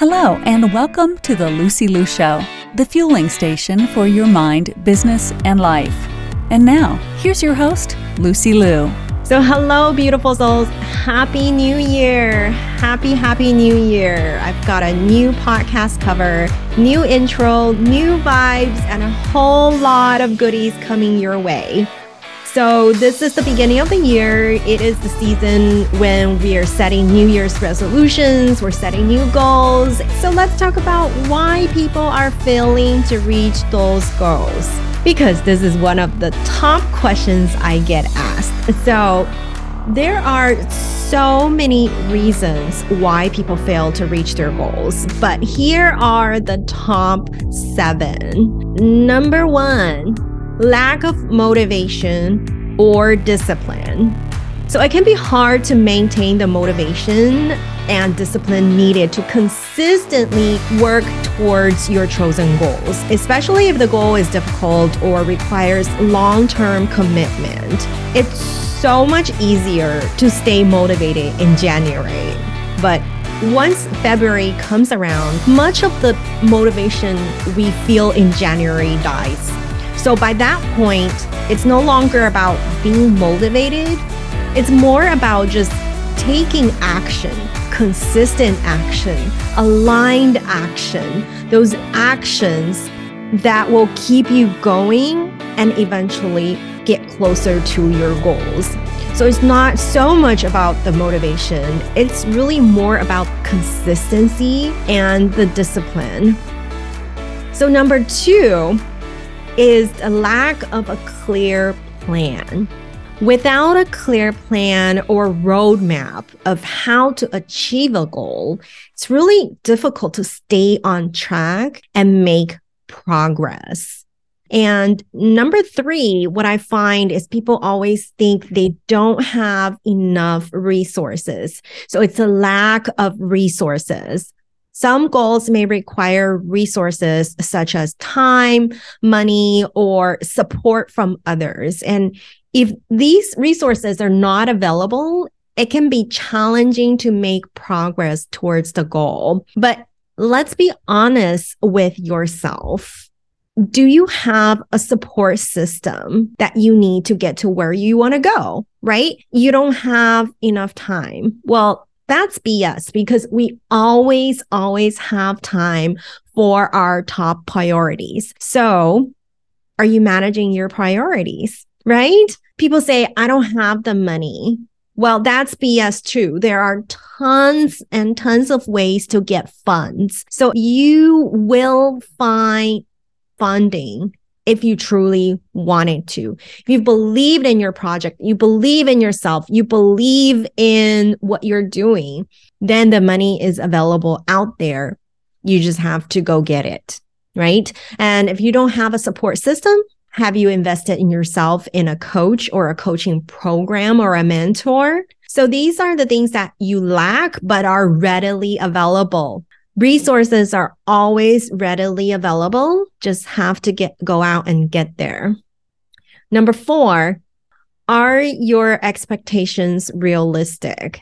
Hello, and welcome to the Lucy Liu Show, the fueling station for your mind, business, and life. And now, here's your host, Lucy Liu. So, hello, beautiful souls. Happy New Year. Happy, happy New Year. I've got a new podcast cover, new intro, new vibes, and a whole lot of goodies coming your way. So, this is the beginning of the year. It is the season when we are setting New Year's resolutions, we're setting new goals. So, let's talk about why people are failing to reach those goals. Because this is one of the top questions I get asked. So, there are so many reasons why people fail to reach their goals, but here are the top seven. Number one, lack of motivation or discipline. So it can be hard to maintain the motivation and discipline needed to consistently work towards your chosen goals, especially if the goal is difficult or requires long term commitment. It's so much easier to stay motivated in January. But once February comes around, much of the motivation we feel in January dies. So by that point, it's no longer about being motivated. It's more about just taking action, consistent action, aligned action, those actions that will keep you going and eventually get closer to your goals. So it's not so much about the motivation, it's really more about consistency and the discipline. So, number two, is a lack of a clear plan. Without a clear plan or roadmap of how to achieve a goal, it's really difficult to stay on track and make progress. And number three, what I find is people always think they don't have enough resources. So it's a lack of resources. Some goals may require resources such as time, money, or support from others. And if these resources are not available, it can be challenging to make progress towards the goal. But let's be honest with yourself. Do you have a support system that you need to get to where you want to go? Right? You don't have enough time. Well, that's BS because we always, always have time for our top priorities. So are you managing your priorities? Right? People say, I don't have the money. Well, that's BS too. There are tons and tons of ways to get funds. So you will find funding if you truly wanted to. If you believed in your project, you believe in yourself, you believe in what you're doing, then the money is available out there. You just have to go get it. Right. And if you don't have a support system, have you invested in yourself in a coach or a coaching program or a mentor? So these are the things that you lack, but are readily available resources are always readily available. Just have to get, go out and get there. Number four, are your expectations realistic?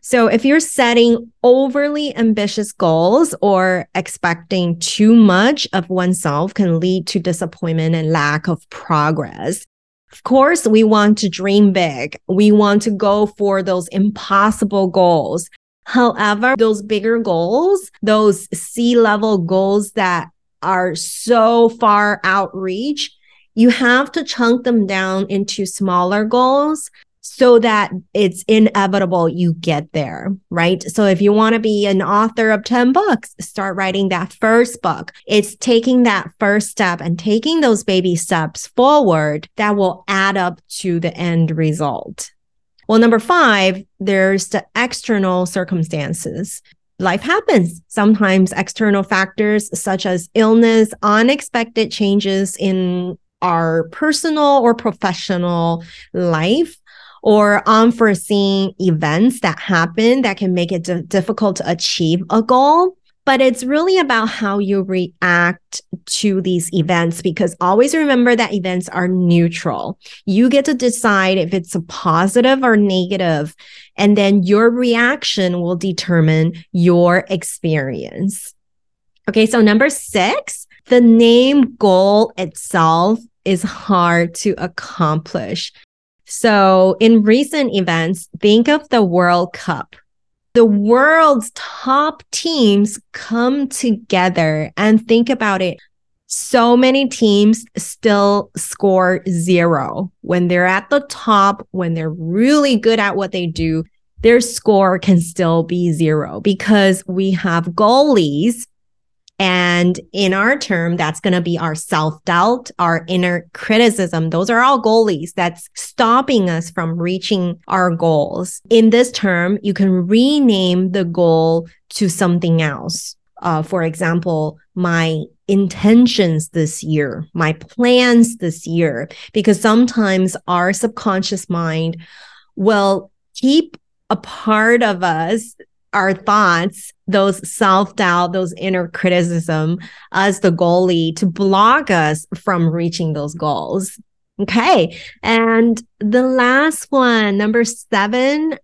So if you're setting overly ambitious goals or expecting too much of oneself can lead to disappointment and lack of progress. Of course, we want to dream big. We want to go for those impossible goals. However, those bigger goals, those C level goals that are so far outreach, you have to chunk them down into smaller goals so that it's inevitable you get there, right? So if you want to be an author of 10 books, start writing that first book. It's taking that first step and taking those baby steps forward that will add up to the end result. Well, number five, there's the external circumstances. Life happens. Sometimes external factors such as illness, unexpected changes in our personal or professional life or unforeseen events that happen that can make it d- difficult to achieve a goal but it's really about how you react to these events because always remember that events are neutral. You get to decide if it's a positive or negative And then your reaction will determine your experience. Okay, so number six, the name goal itself is hard to accomplish. So in recent events, think of the World Cup. The world's top teams come together and think about it. So many teams still score zero when they're at the top, when they're really good at what they do, their score can still be zero because we have goalies and in our term, that's going to be our self doubt, our inner criticism. Those are all goalies that's stopping us from reaching our goals. In this term, you can rename the goal to something else. Uh, for example, my intentions this year, my plans this year, because sometimes our subconscious mind will keep a part of us our thoughts, those self doubt, those inner criticism as the goalie to block us from reaching those goals. Okay. And the last one, number seven,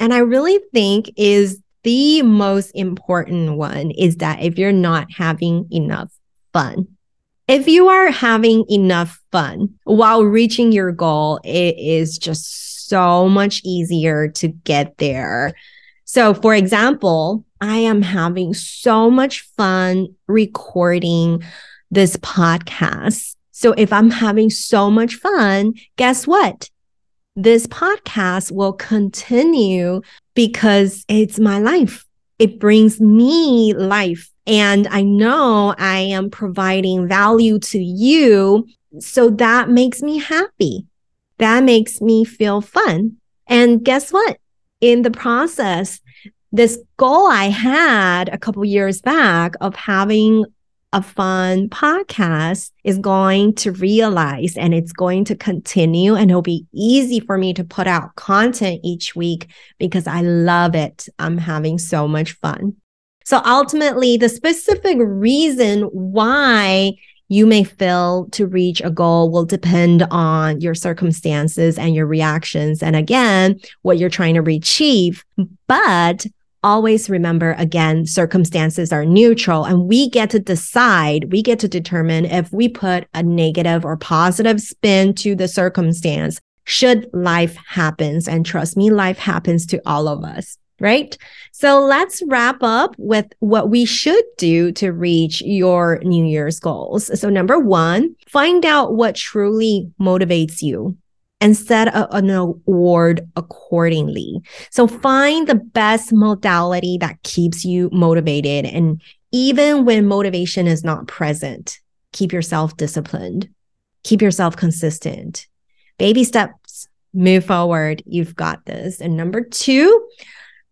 and I really think is the most important one is that if you're not having enough fun, if you are having enough fun while reaching your goal, it is just so much easier to get there so, for example, I am having so much fun recording this podcast. So, if I'm having so much fun, guess what? This podcast will continue because it's my life. It brings me life. And I know I am providing value to you. So that makes me happy. That makes me feel fun. And guess what? In the process, this goal I had a couple years back of having a fun podcast is going to realize and it's going to continue and it'll be easy for me to put out content each week because I love it. I'm having so much fun. So ultimately, the specific reason why you may fail to reach a goal will depend on your circumstances and your reactions. And again, what you're trying to achieve. But always remember again, circumstances are neutral and we get to decide, we get to determine if we put a negative or positive spin to the circumstance should life happens. And trust me, life happens to all of us right? So let's wrap up with what we should do to reach your New Year's goals. So, number one, find out what truly motivates you and set a, an award accordingly. So, find the best modality that keeps you motivated. And even when motivation is not present, keep yourself disciplined, keep yourself consistent. Baby steps, move forward. You've got this. And number two,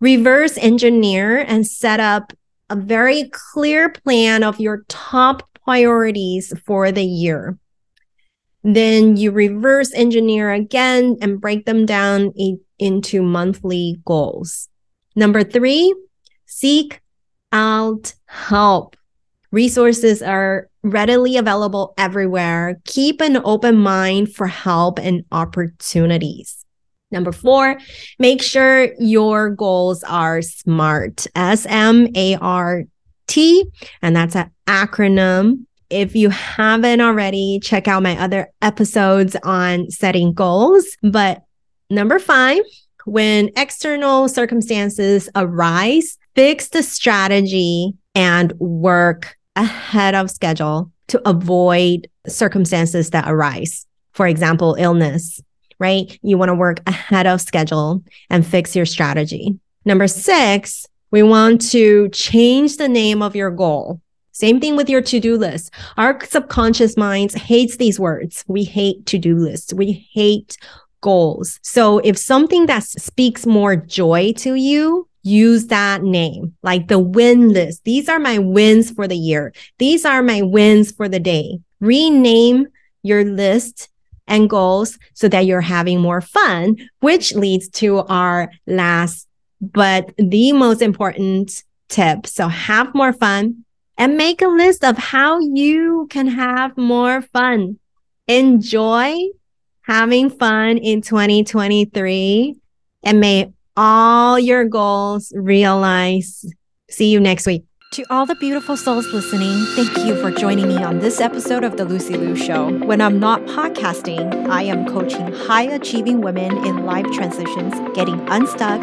reverse engineer and set up a very clear plan of your top priorities for the year. Then you reverse engineer again and break them down in, into monthly goals. Number three, seek out help. Resources are readily available everywhere. Keep an open mind for help and opportunities. Number four, make sure your goals are SMART, S M A R T, and that's an acronym. If you haven't already, check out my other episodes on setting goals. But number five, when external circumstances arise, fix the strategy and work ahead of schedule to avoid circumstances that arise. For example, illness, right? You want to work ahead of schedule and fix your strategy. Number six, we want to change the name of your goal. Same thing with your to-do list. Our subconscious minds hates these words. We hate to-do lists. We hate goals. So if something that speaks more joy to you, use that name, like the win list. These are my wins for the year. These are my wins for the day. Rename your list and goals so that you're having more fun, which leads to our last, but the most important tip. So have more fun and make a list of how you can have more fun. Enjoy having fun in 2023 and may all your goals realize. See you next week. To all the beautiful souls listening, thank you for joining me on this episode of The Lucy Liu Show. When I'm not podcasting, I am coaching high achieving women in life transitions, getting unstuck,